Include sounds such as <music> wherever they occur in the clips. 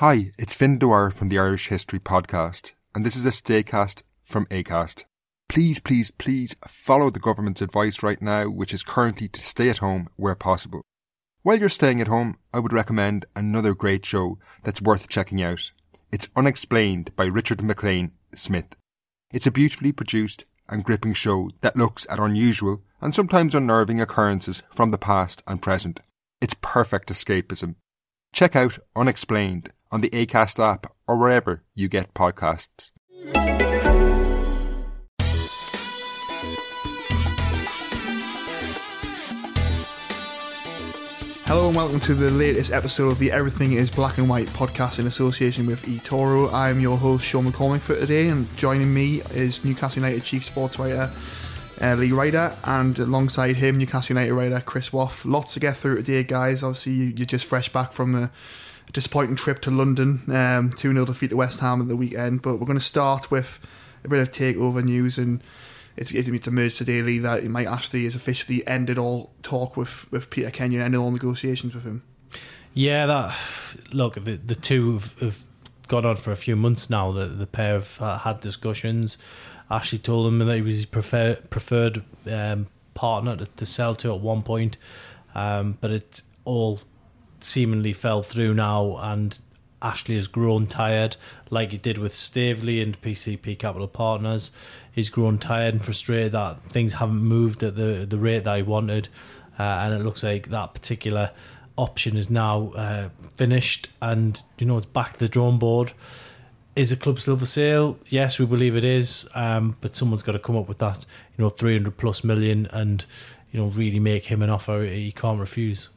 Hi, it's Finn Dwyer from the Irish History Podcast, and this is a staycast from ACAST. Please, please, please follow the government's advice right now, which is currently to stay at home where possible. While you're staying at home, I would recommend another great show that's worth checking out. It's Unexplained by Richard MacLean Smith. It's a beautifully produced and gripping show that looks at unusual and sometimes unnerving occurrences from the past and present. It's perfect escapism. Check out Unexplained on the ACAST app or wherever you get podcasts. Hello and welcome to the latest episode of the Everything is Black and White podcast in association with eToro. I'm your host Sean McCormick for today, and joining me is Newcastle United chief sports writer uh, Lee Ryder, and alongside him, Newcastle United writer Chris Waugh. Lots to get through today, guys. Obviously, you, you're just fresh back from a, disappointing trip to London, um, 2 0 defeat to West Ham at the weekend. But we're going to start with a bit of takeover news and it's it's to merge today, that Mike Ashley has officially ended all talk with, with Peter Kenyon, ended all negotiations with him. Yeah, that look the the two have, have gone on for a few months now. The the pair have had discussions. Ashley told him that he was his prefer, preferred um, partner to, to, sell to at one point, um, but it's all seemingly fell through now, and Ashley has grown tired, like he did with Staveley and PCP Capital Partners. He's grown tired and frustrated that things haven't moved at the the rate that he wanted, uh, and it looks like that particular option is now uh, finished, and you know it's back to the drawing board. Is the club still for sale? Yes, we believe it is, um, but someone's got to come up with that, you know, three hundred plus million, and you know, really make him an offer he can't refuse.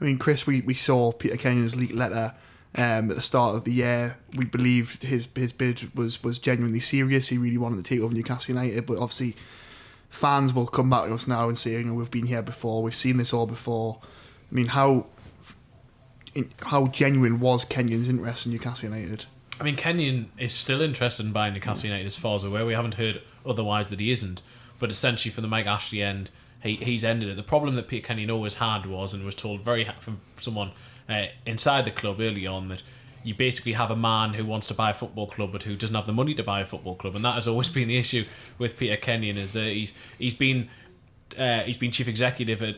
I mean, Chris, we, we saw Peter Kenyon's leaked letter um, at the start of the year. We believed his his bid was was genuinely serious. He really wanted to take over Newcastle United, but obviously fans will come back to us now and say, you know, we've been here before, we've seen this all before. I mean, how how genuine was Kenyon's interest in Newcastle United? I mean, Kenyon is still interested in buying Newcastle United as far as aware. We haven't heard otherwise that he isn't. But essentially, from the Mike Ashley end, he, he's ended it. The problem that Peter Kenyon always had was, and was told very from someone uh, inside the club early on that you basically have a man who wants to buy a football club but who doesn't have the money to buy a football club, and that has always <laughs> been the issue with Peter Kenyon is that he's he's been uh, he's been chief executive at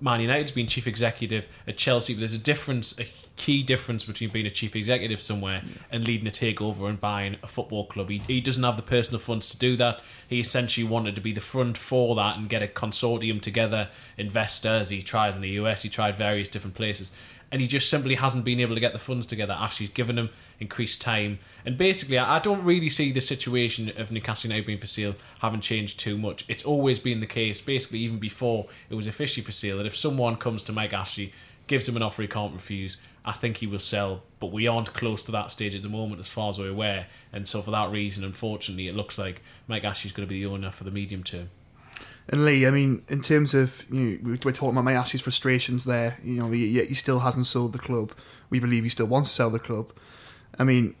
Man United, he's been chief executive at Chelsea. But there's a difference, a key difference between being a chief executive somewhere yeah. and leading a takeover and buying a football club. He, he doesn't have the personal funds to do that. He essentially wanted to be the front for that and get a consortium together, investors. He tried in the US, he tried various different places and he just simply hasn't been able to get the funds together. Ashley's given him increased time, and basically, I don't really see the situation of Newcastle United being for sale having changed too much. It's always been the case, basically, even before it was officially for sale, that if someone comes to Mike Ashley, gives him an offer he can't refuse, I think he will sell. But we aren't close to that stage at the moment, as far as we're aware, and so for that reason, unfortunately, it looks like Mike Ashley's going to be the owner for the medium term. And Lee, I mean, in terms of you know, we're talking about Mike Ashley's frustrations there. You know, yet he still hasn't sold the club. We believe he still wants to sell the club. I mean,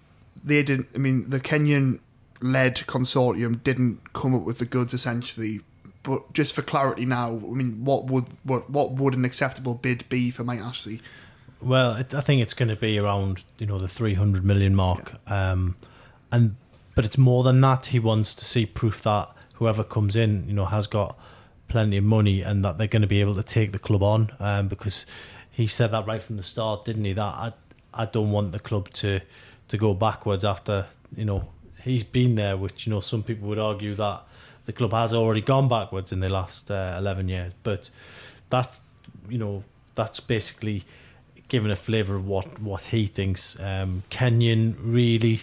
they didn't. I mean, the Kenyon led consortium didn't come up with the goods essentially. But just for clarity now, I mean, what would what what would an acceptable bid be for Mike Ashley? Well, I think it's going to be around you know the three hundred million mark, yeah. um, and but it's more than that. He wants to see proof that whoever comes in, you know, has got plenty of money and that they're going to be able to take the club on. Um, because he said that right from the start, didn't he? That I I don't want the club to to go backwards after you know he's been there, which you know some people would argue that the club has already gone backwards in the last uh, eleven years. But that's you know that's basically giving a flavour of what what he thinks. Um, Kenyon really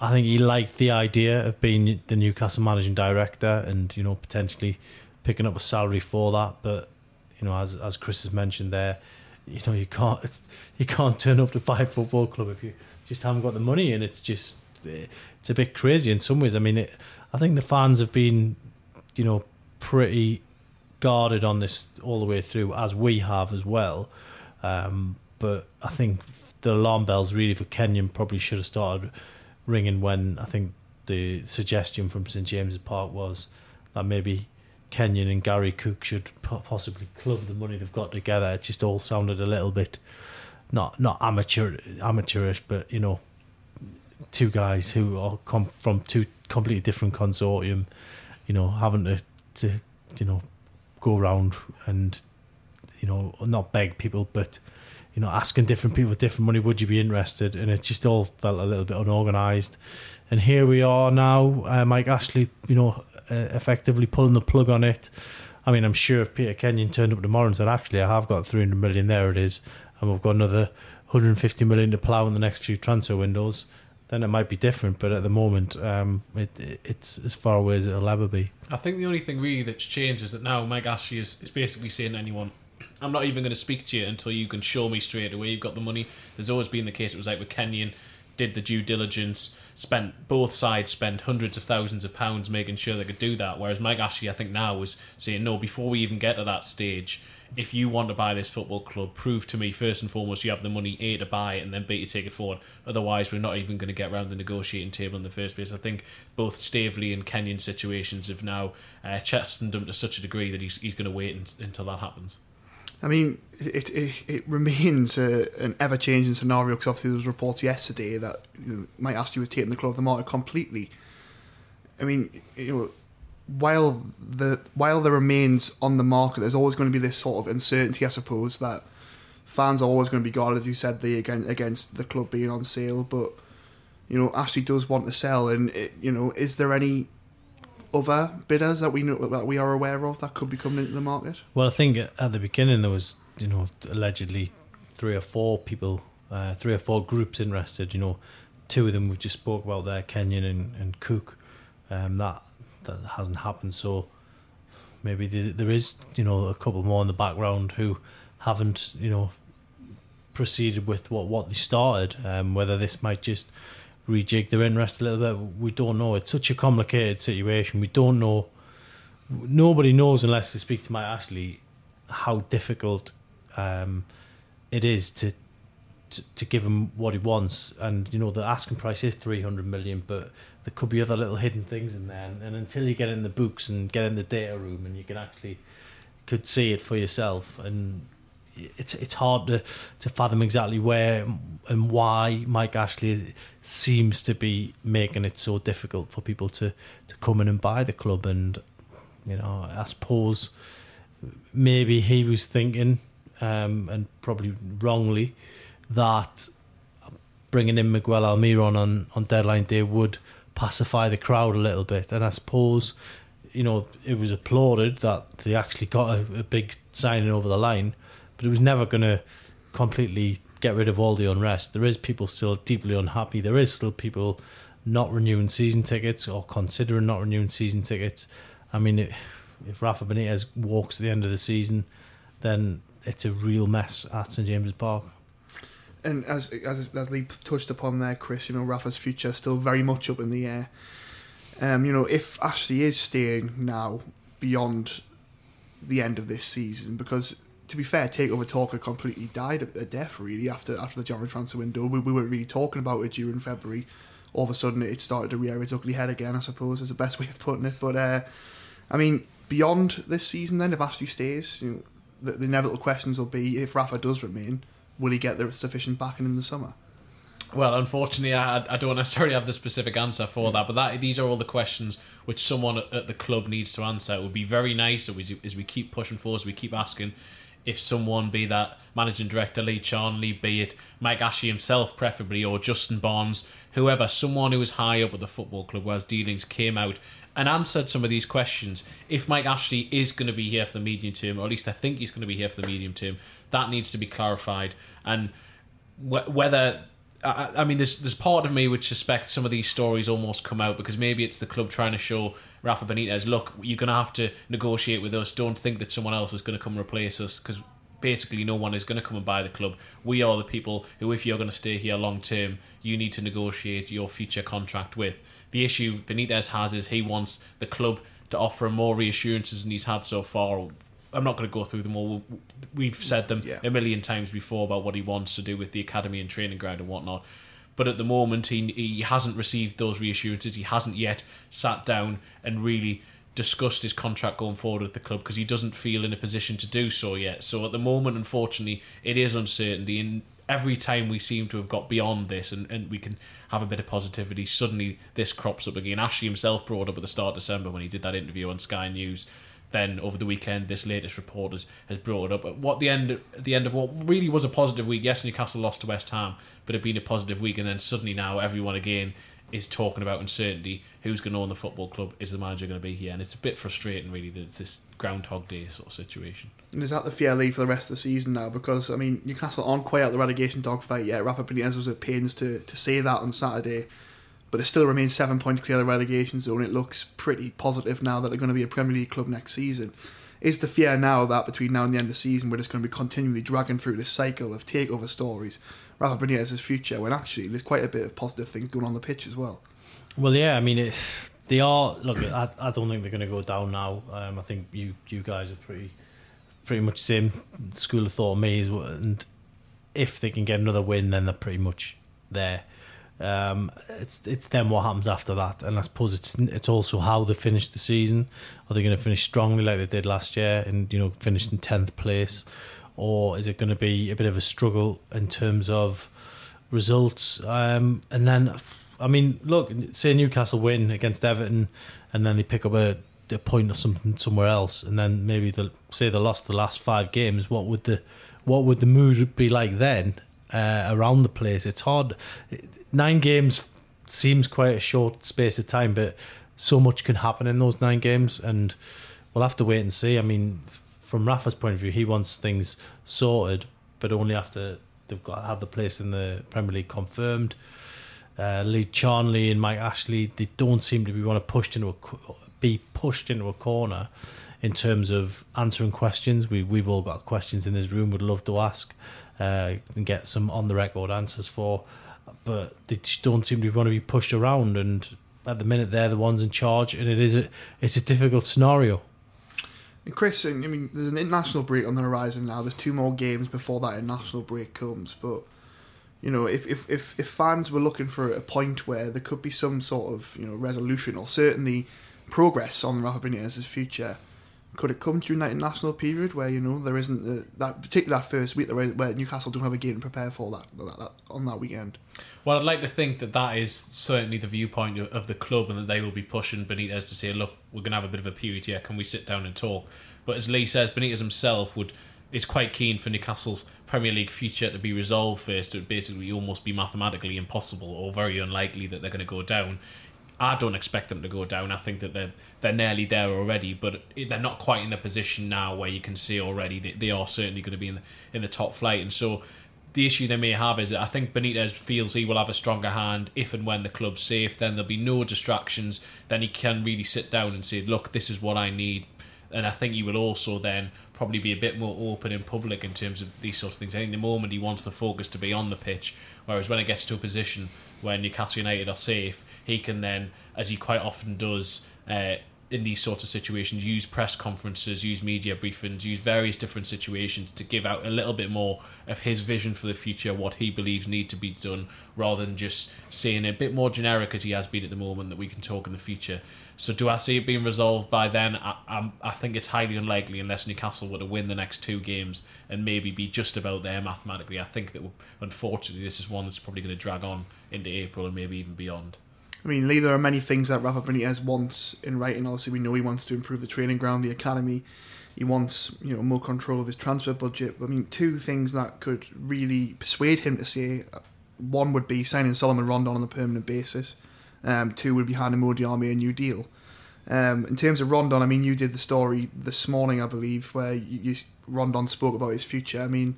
I think he liked the idea of being the Newcastle managing director and you know potentially picking up a salary for that. But you know, as as Chris has mentioned there, you know you can't <laughs> you can't turn up to buy a football club if you just haven't got the money, and it's just it's a bit crazy in some ways. I mean, it, I think the fans have been, you know, pretty guarded on this all the way through, as we have as well. Um, but I think the alarm bells really for Kenyon probably should have started ringing when I think the suggestion from St James's Park was that maybe Kenyon and Gary Cook should possibly club the money they've got together. It just all sounded a little bit not not amateur amateurish, but you know, two guys who are come from two completely different consortium, you know, having to to you know go around and you know not beg people, but you know asking different people different money. Would you be interested? And it just all felt a little bit unorganized. And here we are now, uh, Mike Ashley, you know, uh, effectively pulling the plug on it. I mean, I'm sure if Peter Kenyon turned up tomorrow and said, "Actually, I have got 300 million, there it is," and we've got another 150 million to plough in the next few transfer windows, then it might be different. But at the moment, um, it, it's as far away as it'll ever be. I think the only thing really that's changed is that now Mike Ashley is, is basically saying to anyone, I'm not even going to speak to you until you can show me straight away you've got the money. There's always been the case. It was like with Kenyon, did the due diligence, spent both sides spent hundreds of thousands of pounds making sure they could do that. Whereas Mike Ashley, I think now was saying no. Before we even get to that stage, if you want to buy this football club, prove to me first and foremost you have the money A to buy it and then B to take it forward. Otherwise, we're not even going to get around the negotiating table in the first place. I think both Staveley and Kenyon situations have now uh, chastened him to such a degree that he's, he's going to wait in, until that happens. I mean, it it, it remains a, an ever changing scenario because obviously there was reports yesterday that you know, Mike was taking the club of the market completely. I mean, you know, while the while there remains on the market, there's always going to be this sort of uncertainty, I suppose, that fans are always going to be guarded, as you said, the against, against the club being on sale. But you know, Ashley does want to sell, and it, you know, is there any other bidders that we know that we are aware of that could be coming into the market? Well, I think at the beginning there was, you know, allegedly three or four people, uh, three or four groups interested. You know, two of them we've just spoke about there, Kenyon and, and Cook. Um, that that hasn't happened. So maybe there is, you know, a couple more in the background who haven't, you know, proceeded with what what they started. Um, whether this might just rejig their interest a little bit, we don't know. It's such a complicated situation. We don't know. Nobody knows unless they speak to Mike Ashley how difficult um, it is to to, to give him what he wants. And you know the asking price is three hundred million, but there could be other little hidden things in there. And, and, until you get in the books and get in the data room, and you can actually could see it for yourself, and it's it's hard to to fathom exactly where and why Mike Ashley is, seems to be making it so difficult for people to to come in and buy the club. And you know, I suppose maybe he was thinking, um, and probably wrongly that bringing in Miguel Almiron on, on deadline day would pacify the crowd a little bit. And I suppose, you know, it was applauded that they actually got a, a big signing over the line, but it was never going to completely get rid of all the unrest. There is people still deeply unhappy. There is still people not renewing season tickets or considering not renewing season tickets. I mean, it, if Rafa Benitez walks at the end of the season, then it's a real mess at St James's Park and as as as Lee touched upon there, Chris, you know Rafa's future still very much up in the air. Um, you know, if Ashley is staying now beyond the end of this season, because to be fair, Takeover Talk had completely died a death really after after the January transfer window. We, we weren't really talking about it during February. All of a sudden, it started to rear its ugly head again. I suppose is the best way of putting it. But uh, I mean, beyond this season, then if Ashley stays, you know, the, the inevitable questions will be if Rafa does remain will he get the sufficient backing in the summer? Well, unfortunately, I, I don't necessarily have the specific answer for that, but that these are all the questions which someone at the club needs to answer. It would be very nice as, as we keep pushing forward, as we keep asking, if someone, be that managing director Lee Charnley, be it Mike Ashley himself, preferably, or Justin Barnes, whoever, someone who was high up at the football club, whereas dealings came out and answered some of these questions. If Mike Ashley is going to be here for the medium term, or at least I think he's going to be here for the medium term, that needs to be clarified. And wh- whether I, I, mean, there's there's part of me which suspects some of these stories almost come out because maybe it's the club trying to show Rafa Benitez, look, you're going to have to negotiate with us. Don't think that someone else is going to come replace us because basically no one is going to come and buy the club. We are the people who, if you're going to stay here long term, you need to negotiate your future contract with. The issue Benitez has is he wants the club to offer him more reassurances than he's had so far. I'm not going to go through them all. We've said them Yeah. a million times before about what he wants to do with the academy and training ground and whatnot. But at the moment, he he hasn't received those reassurances. He hasn't yet sat down and really discussed his contract going forward with the club because he doesn't feel in a position to do so yet. So at the moment, unfortunately, it is uncertainty. And every time we seem to have got beyond this and, and we can have a bit of positivity, suddenly this crops up again. Ashley himself brought up at the start of December when he did that interview on Sky News. Then over the weekend, this latest report has, has brought it up. At what the end at the end of what really was a positive week. Yes, Newcastle lost to West Ham, but it'd been a positive week, and then suddenly now everyone again is talking about uncertainty. Who's going to own the football club? Is the manager going to be here? And it's a bit frustrating, really, that it's this Groundhog Day sort of situation. And is that the leave for the rest of the season now? Because I mean, Newcastle aren't quite out the relegation dogfight yet. Rafa Benitez was at pains to, to say that on Saturday, but they still remain seven points clear of the relegation zone. It looks pretty positive now that they're going to be a Premier League club next season. Is the fear now that between now and the end of the season, we're just going to be continually dragging through this cycle of takeover stories, Rafa Benitez's future, when actually there's quite a bit of positive things going on, the pitch as well? Well, yeah, I mean, it, they are. Look, I, I don't think they're going to go down now. Um, I think you you guys are pretty pretty much the same school of thought me. And if they can get another win, then they're pretty much there. Um, it's it's then what happens after that, and I suppose it's it's also how they finish the season. Are they going to finish strongly like they did last year, and you know finish in tenth place, or is it going to be a bit of a struggle in terms of results? Um, and then, I mean, look, say Newcastle win against Everton, and then they pick up a, a point or something somewhere else, and then maybe they say they lost the last five games. What would the what would the mood be like then uh, around the place? It's hard. Nine games seems quite a short space of time, but so much can happen in those nine games, and we'll have to wait and see. I mean, from Rafa's point of view, he wants things sorted, but only after they've got to have the place in the Premier League confirmed. Uh, Lee Charnley and Mike Ashley, they don't seem to be want to pushed into a be pushed into a corner in terms of answering questions. We we've all got questions in this room. Would love to ask uh, and get some on the record answers for, but they just don't seem to want to be pushed around. And at the minute, they're the ones in charge, and it is a it's a difficult scenario. And Chris, I mean, there's an international break on the horizon now. There's two more games before that international break comes. But you know, if if if, if fans were looking for a point where there could be some sort of you know resolution or certainly progress on Rafa Benitez's future, could it come during that international period where you know there isn't the, that particular first week where, where Newcastle don't have a game to prepare for that, that, that on that weekend? Well, I'd like to think that that is certainly the viewpoint of- of the club, and that they will be pushing Benitez to say, "Look, we're going to have a bit of a period here. Can we sit down and talk?" But as Lee says, Benitez himself would is quite keen for Newcastle's Premier League future to be resolved first. It would basically almost be mathematically impossible or very unlikely that they're going to go down. I don't expect them to go down. I think that they're they're nearly there already, but they're not quite in the position now where you can see already that they are certainly going to be in the, in the top flight. And so the issue they may have is that I think Benitez feels he will have a stronger hand if and when the club's safe. Then there'll be no distractions. Then he can really sit down and say, "Look, this is what I need." And I think he will also then probably be a bit more open in public in terms of these sorts of things. I think the moment he wants the focus to be on the pitch, whereas when it gets to a position where Newcastle United are safe, he can then, as he quite often does. Uh, in these sorts of situations, use press conferences, use media briefings, use various different situations to give out a little bit more of his vision for the future, what he believes need to be done, rather than just saying a bit more generic as he has been at the moment that we can talk in the future. So, do I see it being resolved by then? I, I'm, I think it's highly unlikely unless Newcastle were to win the next two games and maybe be just about there mathematically. I think that unfortunately this is one that's probably going to drag on into April and maybe even beyond. I mean, Lee, there are many things that Rafa Benitez wants in writing. Obviously, we know he wants to improve the training ground, the academy. He wants, you know, more control of his transfer budget. I mean, two things that could really persuade him to say one would be signing Salomon Rondon on a permanent basis. Um, two would be handing Mo Diame a new deal. Um, in terms of Rondon, I mean, you did the story this morning, I believe, where you, you Rondon spoke about his future. I mean,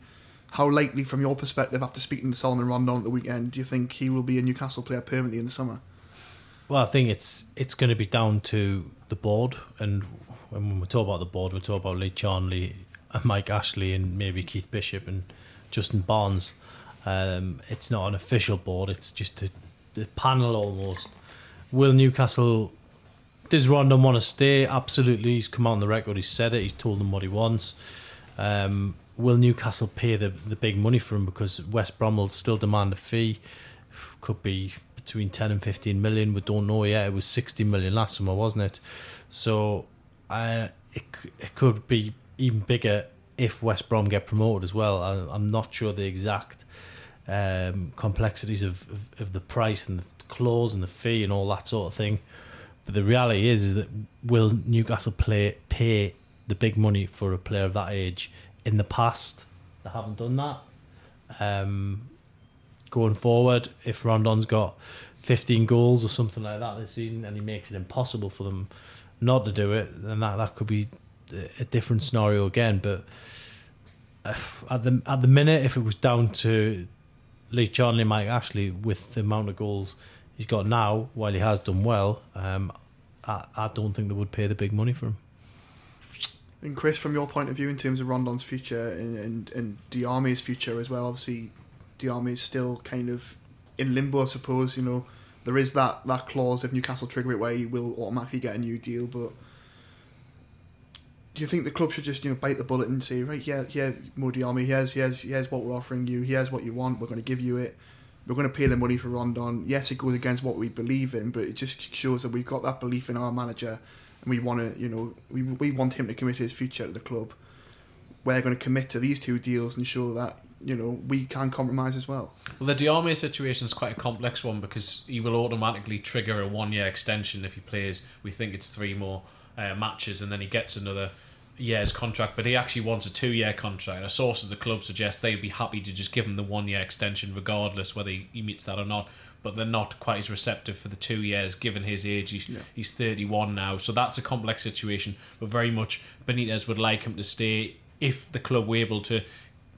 how likely, from your perspective, after speaking to Salomon Rondon at the weekend, do you think he will be a Newcastle player permanently in the summer? Well, I think it's it's going to be down to the board, and when we talk about the board, we talk about Lee Charnley and Mike Ashley and maybe Keith Bishop and Justin Barnes. Um, it's not an official board; it's just a, a panel almost. Will Newcastle? Does Rondon want to stay? Absolutely. He's come out on the record. He's said it. He's told them what he wants. Um, will Newcastle pay the the big money for him because West Brom will still demand a fee? Could be between 10 and 15 million. We don't know yet. It was 60 million last summer, wasn't it? So uh, it, it could be even bigger if West Brom get promoted as well. I, am not sure the exact um, complexities of, of, of, the price and the clause and the fee and all that sort of thing. But the reality is, is that will Newcastle play pay the big money for a player of that age? In the past, they haven't done that. Um, going forward, if Rondon's got 15 goals or something like that this season and he makes it impossible for them not to do it, then that, that could be a different scenario again. But uh, at the at the minute, if it was down to Lee Charnley, Mike Ashley, with the amount of goals he's got now, while he has done well, um, I, I don't think they would pay the big money for him. And Chris, from your point of view, in terms of Rondon's future and and, and future as well, obviously Diame is still kind of in limbo, I suppose. You know, there is that, that clause if Newcastle trigger it where you will automatically get a new deal, but do you think the club should just you know bite the bullet and say right yeah yeah Mo Diame here's here's here's what we're offering you here's what you want we're going to give you it we're going to pay the money for Rondon yes it goes against what we believe in but it just shows that we've got that belief in our manager and we want to you know we, we want him to commit his future to the club we're going to commit to these two deals and show that you know we can compromise as well. Well, the Diame situation is quite a complex one because he will automatically trigger a one-year extension if he plays. We think it's three more uh, matches, and then he gets another year's contract. But he actually wants a two-year contract. A source of the club suggests they'd be happy to just give him the one-year extension, regardless whether he meets that or not. But they're not quite as receptive for the two years, given his age. He's, yeah. he's 31 now, so that's a complex situation. But very much, Benitez would like him to stay if the club were able to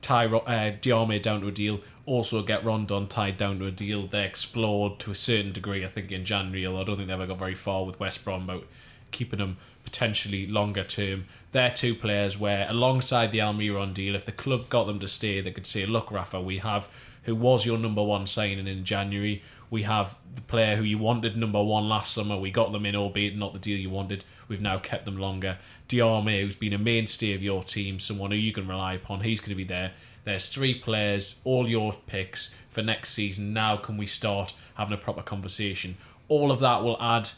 tie uh, down to a deal, also get Rondon tied down to a deal, they explored to a certain degree, I think, in January, although I don't think they ever got very far with West Brom about keeping them potentially longer term. They're two players where, alongside the Almiron deal, if the club got them to stay, they could say, look, Rafa, we have who was your number one signing in January. We have the player who you wanted number one last summer. We got them in, albeit not the deal you wanted. We've now kept them longer. Diame, who's been a mainstay of your team, someone who you can rely upon, he's going to be there. There's three players, all your picks for next season. Now, can we start having a proper conversation? All of that will add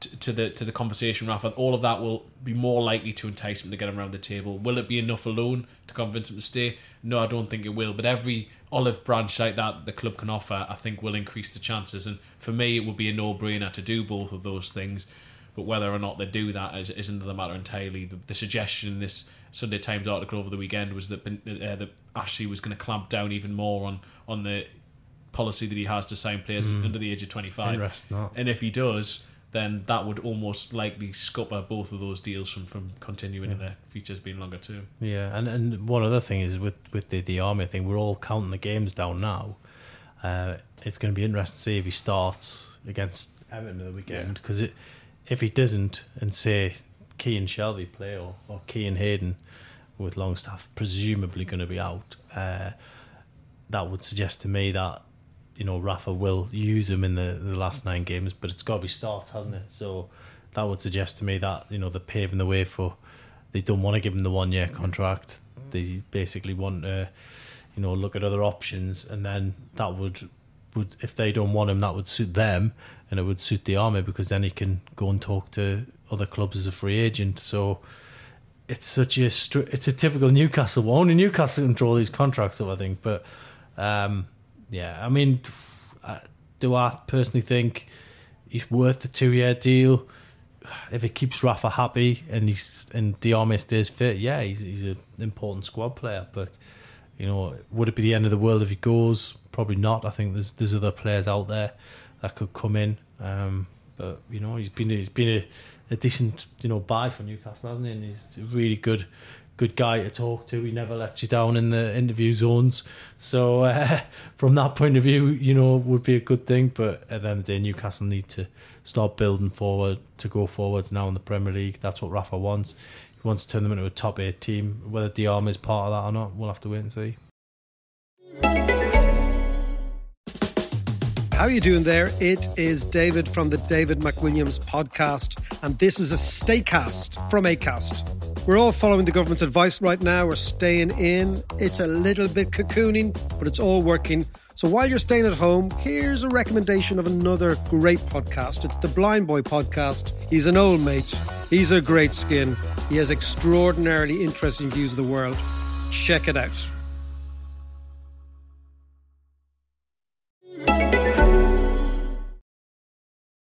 to the to the conversation, Rafa. All of that will be more likely to entice him to get him around the table. Will it be enough alone to convince him to stay? No, I don't think it will. But every olive branch like that the club can offer, I think, will increase the chances. And for me, it would be a no-brainer to do both of those things. But whether or not they do that is, is another matter entirely. The, the suggestion in this Sunday Times article over the weekend was that uh, that Ashley was going to clamp down even more on on the policy that he has to sign players mm. under the age of 25. And if he does, then that would almost likely scupper both of those deals from, from continuing yeah. in their features being longer too. Yeah, and, and one other thing is with, with the, the Diame thing, we're all counting the games down now. Uh, it's going to be interesting to see if he starts against Everton the weekend because yeah. if he doesn't, and say Ki and Shelvey play or, or Ki and Hayden with Longstaff presumably going to be out, uh, that would suggest to me that you know Rafa will use him in the, the last nine games, but it's got to be starts, hasn't it? So that would suggest to me that you know they're paving the way for. They don't want to give him the one year contract. They basically want to, you know, look at other options, and then that would would if they don't want him, that would suit them, and it would suit Diame because then he can go and talk to other clubs as a free agent. So it's such a it's a typical Newcastle. Well, only Newcastle control these contracts I think, but. Um, yeah, I mean, do I personally think he's worth the two year deal? If it keeps Rafa happy and he's and Diame stays fit, yeah, he's he's an important squad player. But you know, would it be the end of the world if he goes? Probably not. I think there's there's other players out there that could come in. Um, but you know, he's been he's been a, a decent you know buy for Newcastle, hasn't he? And he's really good good guy to talk to. He never lets you down in the interview zones. So uh, <laughs> from that point of view, you know, would be a good thing. But at the end of the day, Newcastle need to start building forward to go forwards now in the Premier League. That's what Rafa wants. He wants to turn them into a top eight team. Whether Diame is part of that or not, we'll have to wait and see. How are you doing there? It is David from the David McWilliams podcast, and this is a Staycast from ACAST. We're all following the government's advice right now. We're staying in. It's a little bit cocooning, but it's all working. So while you're staying at home, here's a recommendation of another great podcast. It's the Blind Boy podcast. He's an old mate. He's a great skin. He has extraordinarily interesting views of the world. Check it out.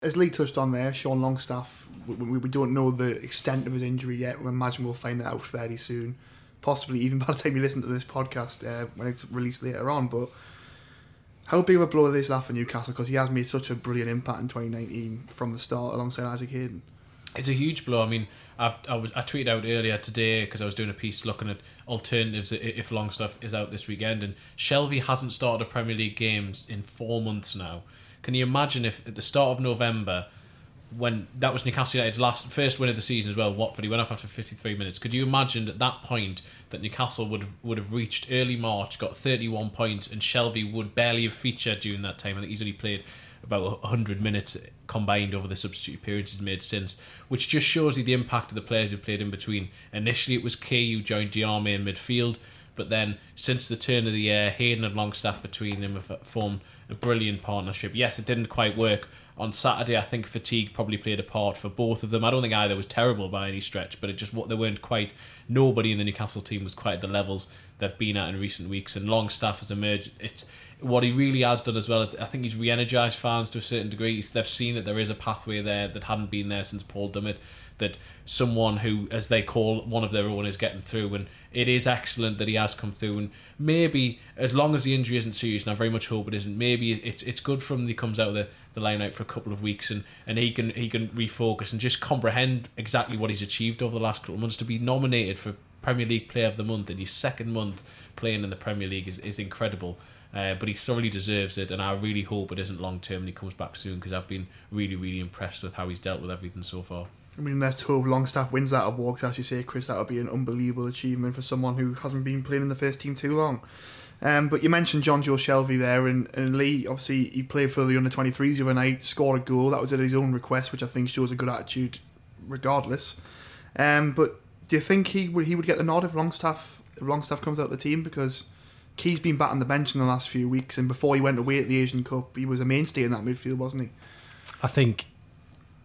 As Lee touched on there, Sean Longstaff, we, we, don't know the extent of his injury yet. We imagine we'll find that out fairly soon. Possibly even <laughs> by the time you listen to this podcast uh, when it's released later on. But how big of a blow is that for Newcastle? Because he has made such a brilliant impact in 2019 from the start alongside Isaac Hayden. It's a huge blow. I mean, I've, I, was, I tweeted out earlier today because I was doing a piece looking at alternatives if Longstaff is out this weekend, and Shelvey hasn't started a Premier League games in four months now. Can you imagine if at the start of November, when that was Newcastle United's last first win of the season as well, Watford, he went off after 53 minutes. Could you imagine at that point that Newcastle would have, would have reached early March, got 31 points, and Shelvey would barely have featured during that time? I think he's only played about 100 minutes combined over the substitute periods he's made since, which just shows you the impact of the players who played in between. Initially, it was Ki who joined Diame in midfield, but then since the turn of the year, Hayden and Longstaff between them have formed a brilliant partnership. Yes, it didn't quite work on Saturday. I think fatigue probably played a part for both of them. I don't think either was terrible by any stretch, but it just what they weren't quite. Nobody in the Newcastle team was quite at the levels they've been at in recent weeks, and Longstaff has emerged. It's what he really has done as well. I think he's re-energized fans to a certain degree. They've seen that there is a pathway there that hadn't been there since Paul Dummett. That someone who, as they call one of their own, is getting through, and it is excellent that he has come through. And maybe as long as the injury isn't serious, and I very much hope it isn't, maybe it's it's good for him. That he comes out of the the line out for a couple of weeks and, and he can he can refocus and just comprehend exactly what he's achieved over the last couple of months to be nominated for Premier League Player of the Month in his second month playing in the Premier League is, is incredible. Uh, but he thoroughly deserves it, and I really hope it isn't long term and he comes back soon because I've been really, really impressed with how he's dealt with everything so far. I mean, let's hope Longstaff wins that award. As you say, Chris, that would be an unbelievable achievement for someone who hasn't been playing in the first team too long. Um, but you mentioned Jonjo Shelvey there, and, and Lee, obviously, he played for the under 23s the other night, scored a goal. That was at his own request, which I think shows a good attitude regardless. Um, but do you think he would he would get the nod if Longstaff if Longstaff comes out of the team because Ki's been batting the bench in the last few weeks, and before he went away at the Asian Cup, he was a mainstay in that midfield, wasn't he? I think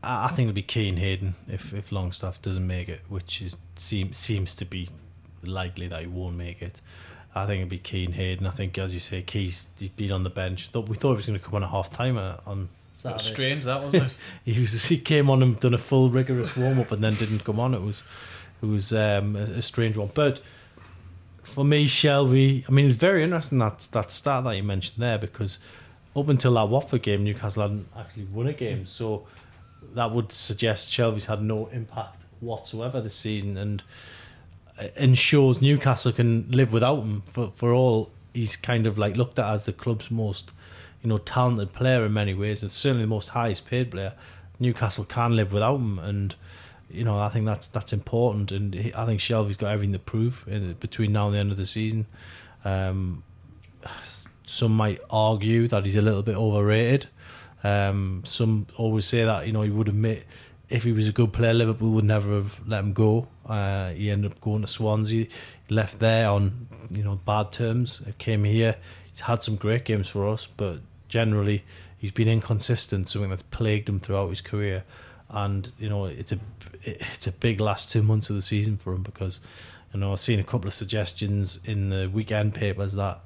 I think it'll be Ki and Hayden if if Longstaff doesn't make it, which is seems seems to be likely that he won't make it. I think it'll be Ki and Hayden. I think, as you say, Ki's he's been on the bench. Thought we thought he was going to come on a half time on Saturday. was strange, that wasn't it? <laughs> he was he came on and done a full rigorous warm up and then didn't come on. It was it was um, a, a strange one, but for me, Shelvey. I mean, it's very interesting that that start that you mentioned there because up until that Watford game, Newcastle hadn't actually won a game, so that would suggest Shelvey's had no impact whatsoever this season, and ensures Newcastle can live without him. For for all he's kind of like looked at as the club's most, you know, talented player in many ways, and certainly the most highest paid player. Newcastle can live without him, and you know, I think that's that's important, and he, I think Shelvey's got everything to prove in, between now and the end of the season. Um, some might argue that he's a little bit overrated. Um, some always say that you know he would admit if he was a good player, Liverpool would never have let him go. Uh, he ended up going to Swansea. He left there on you know bad terms. Came here. He's had some great games for us, but generally he's been inconsistent. Something that's plagued him throughout his career and you know it's a it's a big last two months of the season for him because you know I've seen a couple of suggestions in the weekend papers that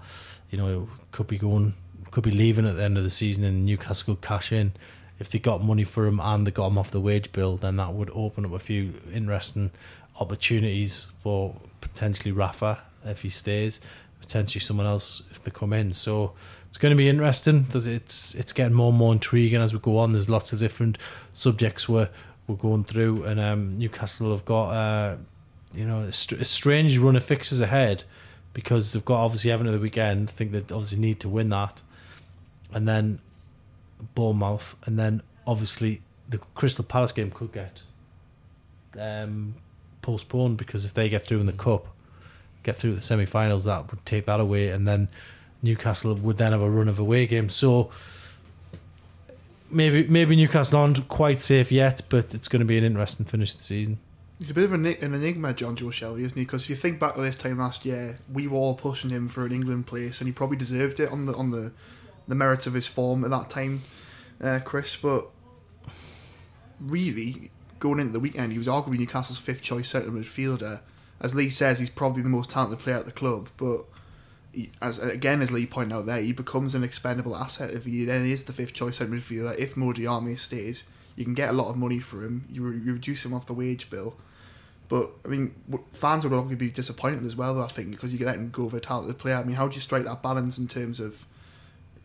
you know could be going could be leaving at the end of the season and Newcastle could cash in if they got money for him and they got him off the wage bill then that would open up a few interesting opportunities for potentially Rafa if he stays potentially someone else if they come in so it's going to be interesting. It's it's getting more and more intriguing as we go on. There's lots of different subjects we're we're going through, and um, Newcastle have got uh, you know a, a, strange run of fixes ahead because they've got obviously Everton at the weekend. I think they obviously need to win that, and then Bournemouth, and then obviously the Crystal Palace game could get um, postponed because if they get through in the cup, get through the semi-finals, that would take that away, and then Newcastle would then have a run of away games. So maybe maybe Newcastle aren't quite safe yet, but it's going to be an interesting finish to the season. He's a bit of an, an enigma, Jonjo Shelvey, isn't he? Because if you think back to this time last year, we were all pushing him for an England place, and he probably deserved it on the on the, the merits of his form at that time, uh, Chris. But really, going into the weekend, he was arguably Newcastle's fifth choice centre midfielder. As Lee says, he's probably the most talented player at the club, but he, as again as Lee pointed out there, he becomes an expendable asset if he then is the fifth choice centre midfielder. If Mo Diame stays, you can get a lot of money for him. You, re- you reduce him off the wage bill. But I mean, fans would probably be disappointed as well. I think because you let him go for a talented player. I mean, how do you strike that balance in terms of?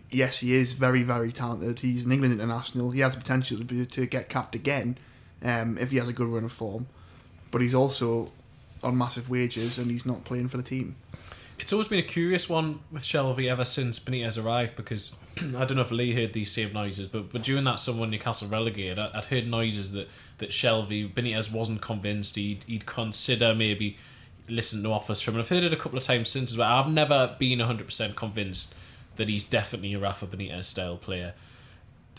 Yes, he is very, very talented. He's an England international. He has the potential to, be, to get capped again um, if he has a good run of form. But he's also on massive wages and he's not playing for the team. It's always been a curious one with Shelvey ever since Benitez arrived because <clears throat> I don't know if Lee heard these same noises, but, but during that summer when Newcastle relegated, I, I'd heard noises that, that Shelvey, Benitez wasn't convinced he'd, he'd consider maybe listening to offers from him. I've heard it a couple of times since but. I've never been 100% convinced that he's definitely a Rafa Benitez style player.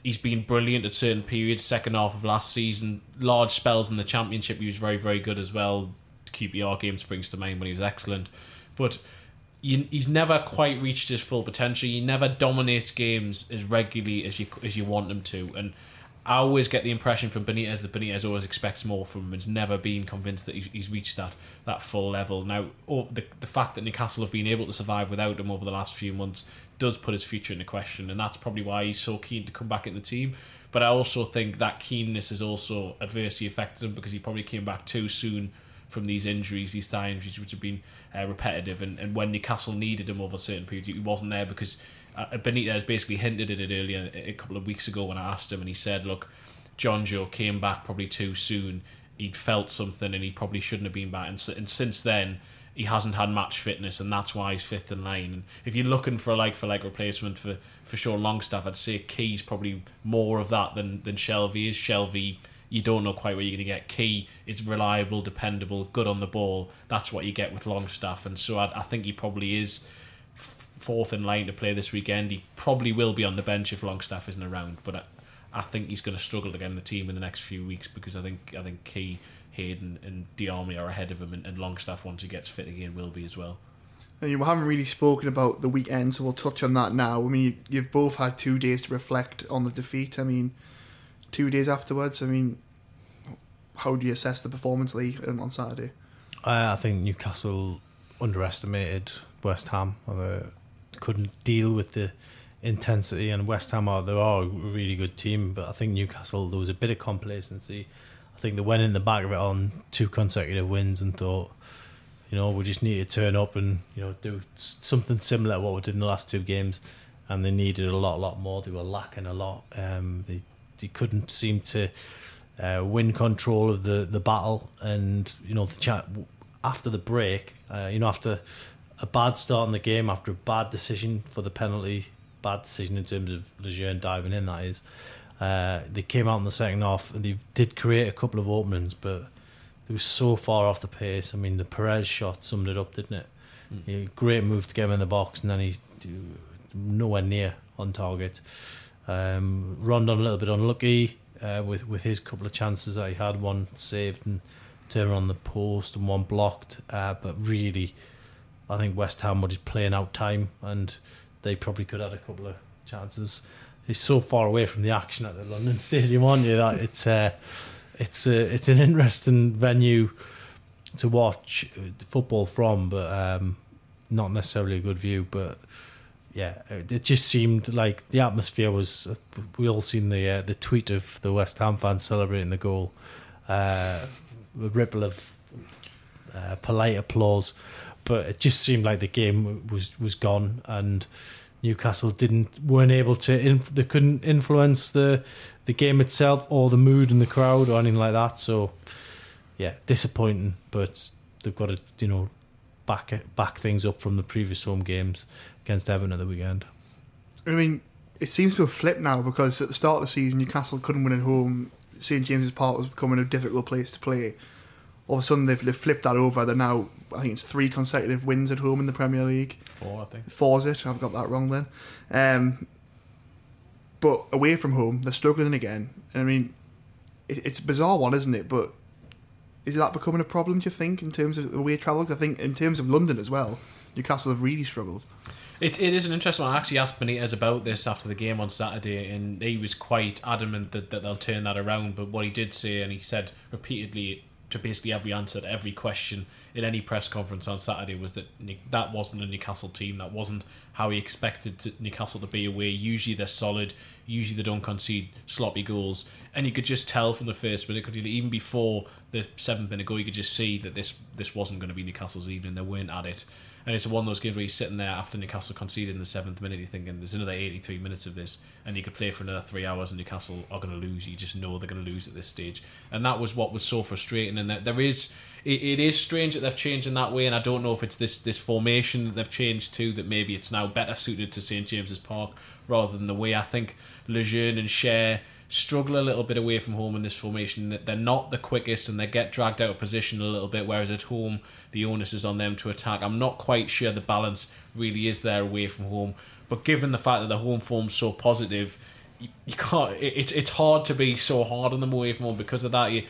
He's been brilliant at certain periods. Second half of last season, large spells in the championship, he was very, very good as well. QPR game springs to mind when he was excellent, but he's never quite reached his full potential. He never dominates games as regularly as you as you want him to, and I always get the impression from Benitez that Benitez always expects more from him. Has never been convinced that he's, he's reached that that full level. Now, oh, the the fact that Newcastle have been able to survive without him over the last few months does put his future into question, and that's probably why he's so keen to come back in the team. But I also think that keenness has also adversely affected him because he probably came back too soon from these injuries, these thigh injuries, which have been uh, repetitive. And, and when Newcastle needed him over a certain periods, he wasn't there because uh, Benitez basically hinted at it earlier a couple of weeks ago when I asked him, and he said, "Look, Jonjo came back probably too soon. He'd felt something, and he probably shouldn't have been back. And, and since then." He hasn't had match fitness, and that's why he's fifth in line. And if you're looking for a like for like replacement for for Sean Longstaff, I'd say Ki's probably more of that than than Shelvey is. Shelvey you don't know quite where you're going to get. Ki is reliable, dependable, good on the ball. That's what you get with Longstaff, and so I, I think he probably is fourth in line to play this weekend. He probably will be on the bench if Longstaff isn't around, but I, I think he's going to struggle to get in the team in the next few weeks because I think I think Ki, Hayden, and Diame are ahead of him, and, and Longstaff once he gets fit again will be as well. And you haven't really spoken about the weekend, so we'll touch on that now. I mean, you, you've both had two days to reflect on the defeat. I mean, two days afterwards. I mean, how do you assess the performance, Lee, um, on Saturday? I, I think Newcastle underestimated West Ham. Or they couldn't deal with the intensity, and West Ham are they are a really good team, but I think Newcastle there was a bit of complacency. I think they went in the back of it on two consecutive wins and thought, you know, we just need to turn up and you know do something similar to what we did in the last two games, and they needed a lot, a lot more. They were lacking a lot. Um, they they couldn't seem to uh, win control of the, the battle, and you know the chat after the break, uh, you know after a bad start in the game, after a bad decision for the penalty, bad decision in terms of Lejeune diving in, that is. Uh, they came out in the second half and they did create a couple of openings, but they were so far off the pace. I mean, the Perez shot summed it up, didn't it? Yeah, great move to get him in the box, and then he nowhere near on target. Um, Rondon a little bit unlucky uh, with with his couple of chances that he had, one saved and turned on the post, and one blocked. Uh, but really, I think West Ham were just playing out time, and they probably could have had a couple of chances. He's so far away from the action at the London <laughs> Stadium, aren't you? That it's uh, it's uh, it's an interesting venue to watch uh, football from, but um, not necessarily a good view. But yeah, it just seemed like the atmosphere was. We all seen the uh, the tweet of the West Ham fans celebrating the goal, uh, a ripple of uh, polite applause, but it just seemed like the game was was gone and. Newcastle didn't weren't able to inf- they couldn't influence the the game itself or the mood in the crowd or anything like that. So yeah, disappointing, but they've got to you know back back things up from the previous home games against Everton at the weekend. I mean, it seems to have flipped now because at the start of the season, Newcastle couldn't win at home. St James's Park was becoming a difficult place to play. all of a sudden they've, they've flipped that over. They're now, I think it's three consecutive wins at home in the Premier League. Four, I think. Four's it. I've got that wrong then. Um, but away from home, they're struggling again. I mean, it, it's a bizarre one, isn't it? But is that becoming a problem? Do you think in terms of away travel? I think in terms of London as well, Newcastle have really struggled. It, it is an interesting one. I actually asked Benitez about this after the game on Saturday, and he was quite adamant that, that they'll turn that around. But what he did say, and he said repeatedly to basically every answer to every question in any press conference on Saturday, was that that wasn't a Newcastle team. That wasn't how he expected to, Newcastle to be away. Usually they're solid. Usually they don't concede sloppy goals. And you could just tell from the first minute, even before the seventh minute goal, you could just see that this this wasn't going to be Newcastle's evening. They weren't at it. And it's one of those games where you're sitting there after Newcastle conceded in the seventh minute, you're thinking there's another 83 minutes of this, and you could play for another three hours, and Newcastle are going to lose. You just know they're going to lose at this stage, and that was what was so frustrating. And there is, it, it is strange that they've changed in that way, and I don't know if it's this this formation that they've changed to that maybe it's now better suited to St James's Park rather than the way I think Lejeune and Schär struggle a little bit away from home in this formation. They're not the quickest and they get dragged out of position a little bit, whereas at home the onus is on them to attack. I'm not quite sure the balance really is there away from home, but given the fact that the home form's so positive, you, you can't. It, it's it's hard to be so hard on them away from home because of that. You,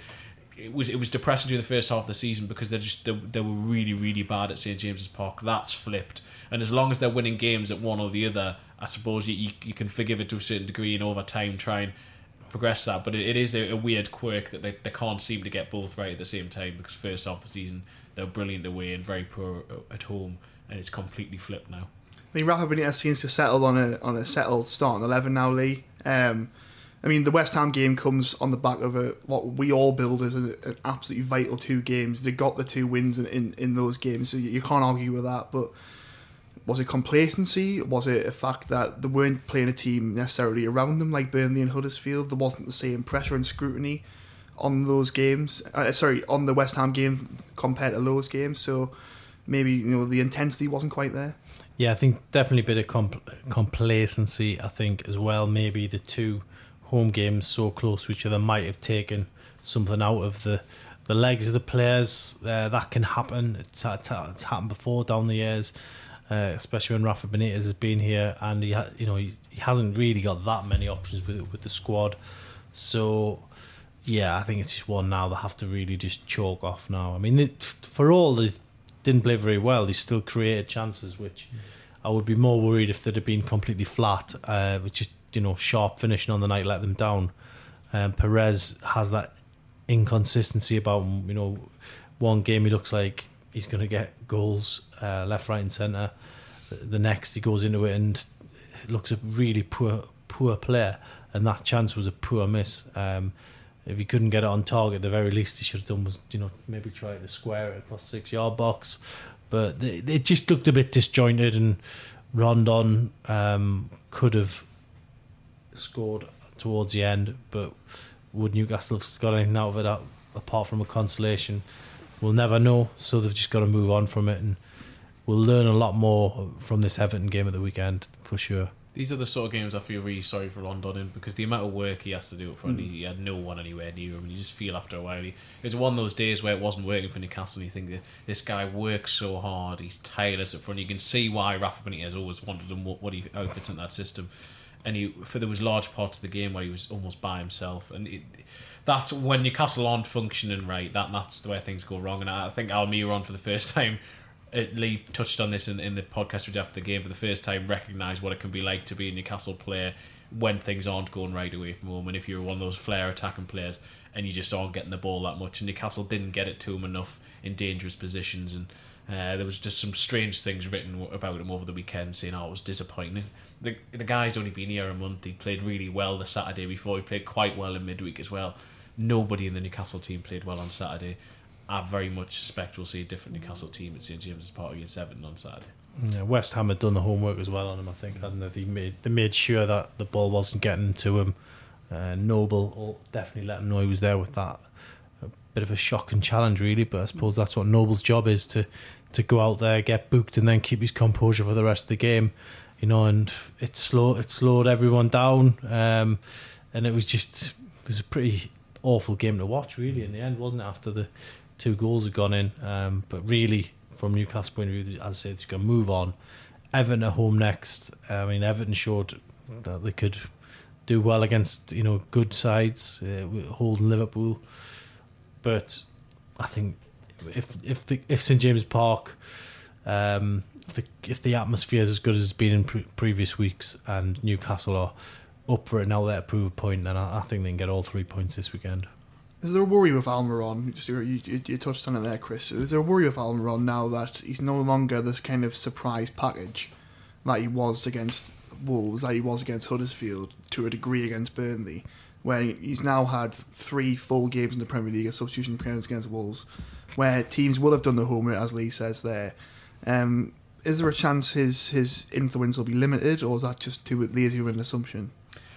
it was it was depressing during the first half of the season because they're just they, they were really really bad at St James's Park. That's flipped, and as long as they're winning games at one or the other, I suppose you you, you can forgive it to a certain degree and over time try and progress that. But it, it is a, a weird quirk that they, they can't seem to get both right at the same time because first half of the season they're brilliant away and very poor at home, and it's completely flipped now. I mean, Rafa Benitez seems to have settled on a on a settled starting eleven now, Lee. Um, I mean, the West Ham game comes on the back of a what we all build as a, an absolutely vital two games. They got the two wins in, in, in those games, so you can't argue with that. But was it complacency? Was it a fact that they weren't playing a team necessarily around them like Burnley and Huddersfield? There wasn't the same pressure and scrutiny on those games. Uh, sorry, on the West Ham game compared to those games. So maybe you know the intensity wasn't quite there. Yeah, I think definitely a bit of compl- complacency. I think as well. Maybe the two home games so close to each other might have taken something out of the the legs of the players. Uh, that can happen. It's, it's, it's happened before down the years, uh, especially when Rafa Benitez has been here, and he ha- you know he, he hasn't really got that many options with with the squad. So yeah, I think it's just one now they have to really just choke off now. I mean, it, for all they didn't play very well, they still created chances, which I would be more worried if they'd have been completely flat, uh, with just you know sharp finishing on the night let them down. Um, Perez has that inconsistency about him. You know, one game he looks like he's going to get goals uh, left, right, and centre. The next he goes into it and looks a really poor, poor player, and that chance was a poor miss. Um, if he couldn't get it on target, the very least he should have done was, you know, maybe try to square it across six yard box. But it just looked a bit disjointed, and Rondon um, could have scored towards the end, but would Newcastle have got anything out of it apart from a consolation? We'll never know. So they've just got to move on from it, and we'll learn a lot more from this Everton game at the weekend for sure. These are the sort of games I feel really sorry for Rondon in because the amount of work he has to do up front, hmm. he had no one anywhere near him, and you just feel after a while he, it was one of those days where it wasn't working for Newcastle. And you think this guy works so hard, he's tireless up front. You can see why Rafa Benitez always wanted him, what, what he outfits in that system. And he, for there was large parts of the game where he was almost by himself, and it, that's when Newcastle aren't functioning right. That that's the way things go wrong. And I think Almiron for the first <laughs> time uh, Lee touched on this in, in the podcast we did after the game for the first time, recognised what it can be like to be a Newcastle player when things aren't going right away from home. And if you're one of those flair attacking players and you just aren't getting the ball that much, and Newcastle didn't get it to him enough in dangerous positions. And uh, there was just some strange things written about him over the weekend, saying, "Oh, it was disappointing." The the guy's only been here a month. He played really well the Saturday before. He played quite well in midweek as well. Nobody in the Newcastle team played well on Saturday. I very much suspect we'll see a different Newcastle team at St James's Park against Everton on Saturday. Yeah, West Ham had done the homework as well on him, I think, hadn't they? They made, they made sure that the ball wasn't getting to him. Uh, Noble definitely let him know he was there with that. A bit of a shock and challenge, really, but I suppose that's what Noble's job is to, to go out there, get booked, and then keep his composure for the rest of the game. You know, and it slow it slowed everyone down, um, and it was just it was a pretty awful game to watch, really. In the end, wasn't it? After the two goals had gone in. Um, but really, from Newcastle point of view, as I said, to move on. Everton at home next. I mean, Everton showed that they could do well against you know good sides, uh, holding Liverpool. But I think if if the if St James Park, um, the, if the atmosphere is as good as it's been in pre- previous weeks, and Newcastle are up for it now, they're prove a point, then I, I think they can get all three points this weekend. Is there a worry with Almiron? Just you, you, you touched on it there, Chris. Is there a worry with Almiron now that he's no longer this kind of surprise package that he was against Wolves, that he was against Huddersfield, to a degree against Burnley, where he's now had three full games in the Premier League, a substitution appearance against Wolves, where teams will have done the homework, as Lee says there. Um, is there a chance his his influence will be limited, or is that just too lazy of an assumption?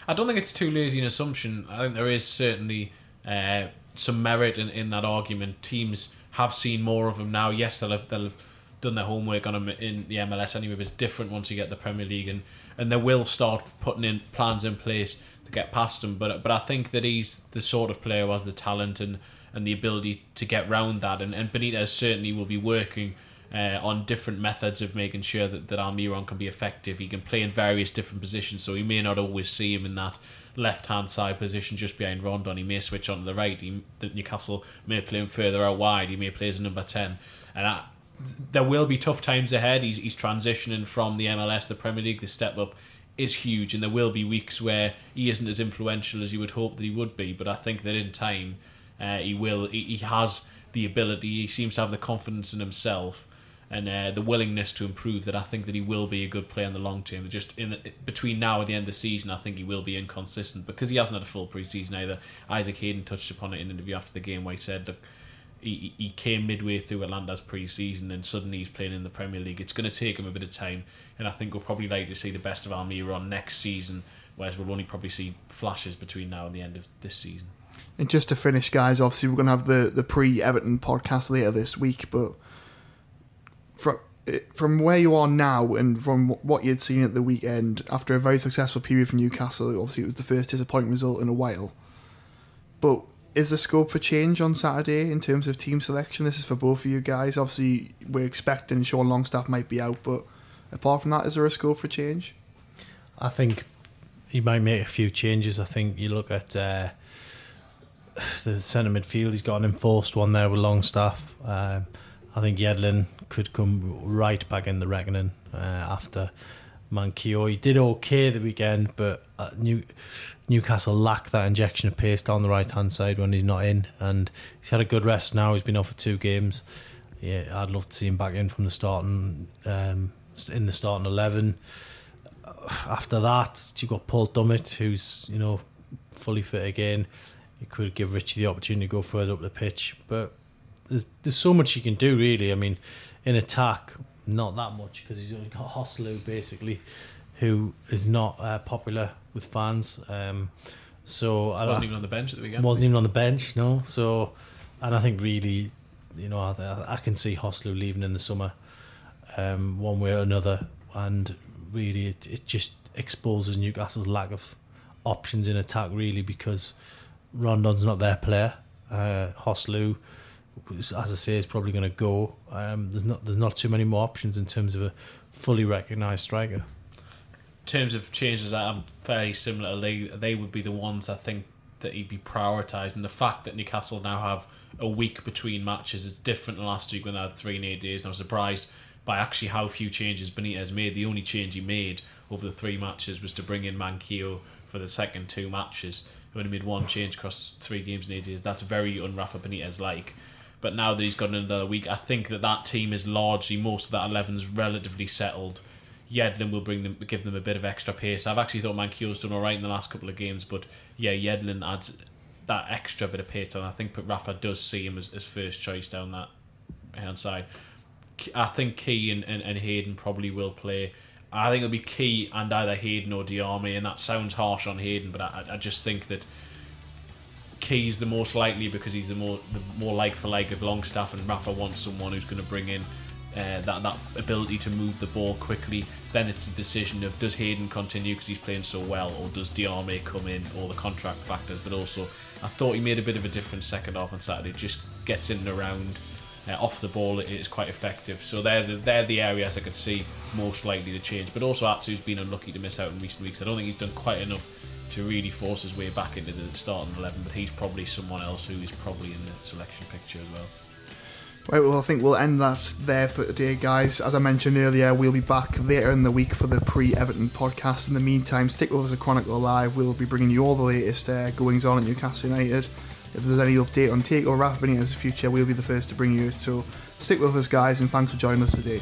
I don't think it's too lazy an assumption. I think there is certainly uh, some merit in, in that argument. Teams have seen more of him now. Yes, they'll have, they'll have done their homework on him in the MLS anyway, but it's different once you get the Premier League, and, and they will start putting in plans in place to get past him. But but I think that he's the sort of player who has the talent and, and the ability to get round that, and, and Benitez certainly will be working. Uh, on different methods of making sure that, that Almiron can be effective. He can play in various different positions, so he may not always see him in that left hand side position just behind Rondon. He may switch on to the right. He, the Newcastle may play him further out wide. He may play as a number 10. And I, there will be tough times ahead. He's, he's transitioning from the MLS, the Premier League. The step up is huge, and there will be weeks where he isn't as influential as you would hope that he would be. But I think that in time, uh, he will. He, he has the ability. He seems to have the confidence in himself and uh, the willingness to improve that I think that he will be a good player in the long term. Just in the, between now and the end of the season, I think he will be inconsistent because he hasn't had a full preseason either. Isaac Hayden touched upon it in an interview after the game where he said that he, he came midway through Atlanta's pre-season and suddenly he's playing in the Premier League. It's going to take him a bit of time, and I think we'll probably like to see the best of Almiron next season, whereas we'll only probably see flashes between now and the end of this season. And just to finish, guys, obviously we're going to have the, the pre-Everton podcast later this week, but from from where you are now and from what you'd seen at the weekend after a very successful period for Newcastle, obviously it was the first disappointing result in a while. But is there scope for change on Saturday in terms of team selection? This is for both of you guys. Obviously, we're expecting Sean Longstaff might be out, but apart from that, is there a scope for change? I think he might make a few changes. I think you look at uh, the centre midfield. He's got an enforced one there with Longstaff. Um, I think Yedlin could come right back in the reckoning uh, after Manquillo. He did okay the weekend, but uh, New, Newcastle lack that injection of pace down the right hand side when he's not in, and he's had a good rest now. He's been off for two games. Yeah, I'd love to see him back in from the starting um, in the starting eleven. <sighs> After that, you've got Paul Dummett, who's you know fully fit again. It could give Richie the opportunity to go further up the pitch, but there's there's so much you can do really. I mean, in attack, not that much because he's only got Joselu basically, who is not uh, popular with fans. Um, so I wasn't even on the bench at the weekend. Wasn't even on the bench, no. So, and I think really, you know, I, I can see Joselu leaving in the summer, um, one way or another, and really it, it just exposes Newcastle's lack of options in attack really because Rondon's not their player. Uh, Joselu as I say, is probably going to go. Um, there's not there's not too many more options in terms of a fully recognised striker. In terms of changes, I'm fairly similar. They they would be the ones I think that he'd be prioritising. The fact that Newcastle now have a week between matches is different than last week when they had three and eight days. And I was surprised by actually how few changes Benitez made. The only change he made over the three matches was to bring in Manquillo for the second two matches. He only made one change across three games in eight days. That's very un Rafa Benitez like. But now that he's got another week, I think that that team is largely most of that eleven is relatively settled. Yedlin will bring them, give them a bit of extra pace. I've actually thought Manquillo's done all right in the last couple of games, but yeah, Yedlin adds that extra bit of pace, and I think Rafa does see him as, as first choice down that hand side. I think Ki and, and, and Hayden probably will play. I think it'll be Ki and either Hayden or Diame, and that sounds harsh on Hayden, but I, I just think that Ki's the most likely because he's the more the more like for like of Longstaff, and Rafa wants someone who's going to bring in uh, that that ability to move the ball quickly. Then it's a decision of does Hayden continue because he's playing so well, or does Diame come in, or the contract factors. But also, I thought he made a bit of a difference second half on Saturday. Just gets in and around. Uh, off the ball, it is quite effective. So they're the, they're the areas I could see most likely to change. But also, Atsu's been unlucky to miss out in recent weeks. I don't think he's done quite enough to really force his way back into the starting eleven. But he's probably someone else who is probably in the selection picture as well. Right, well, I think we'll end that there for today, guys. As I mentioned earlier, we'll be back later in the week for the pre Everton podcast. In the meantime, stick with us at Chronicle Live. We'll be bringing you all the latest uh, goings on at Newcastle United. If there's any update on Take or Rafa the future, we'll be the first to bring you it. So stick with us, guys, and thanks for joining us today.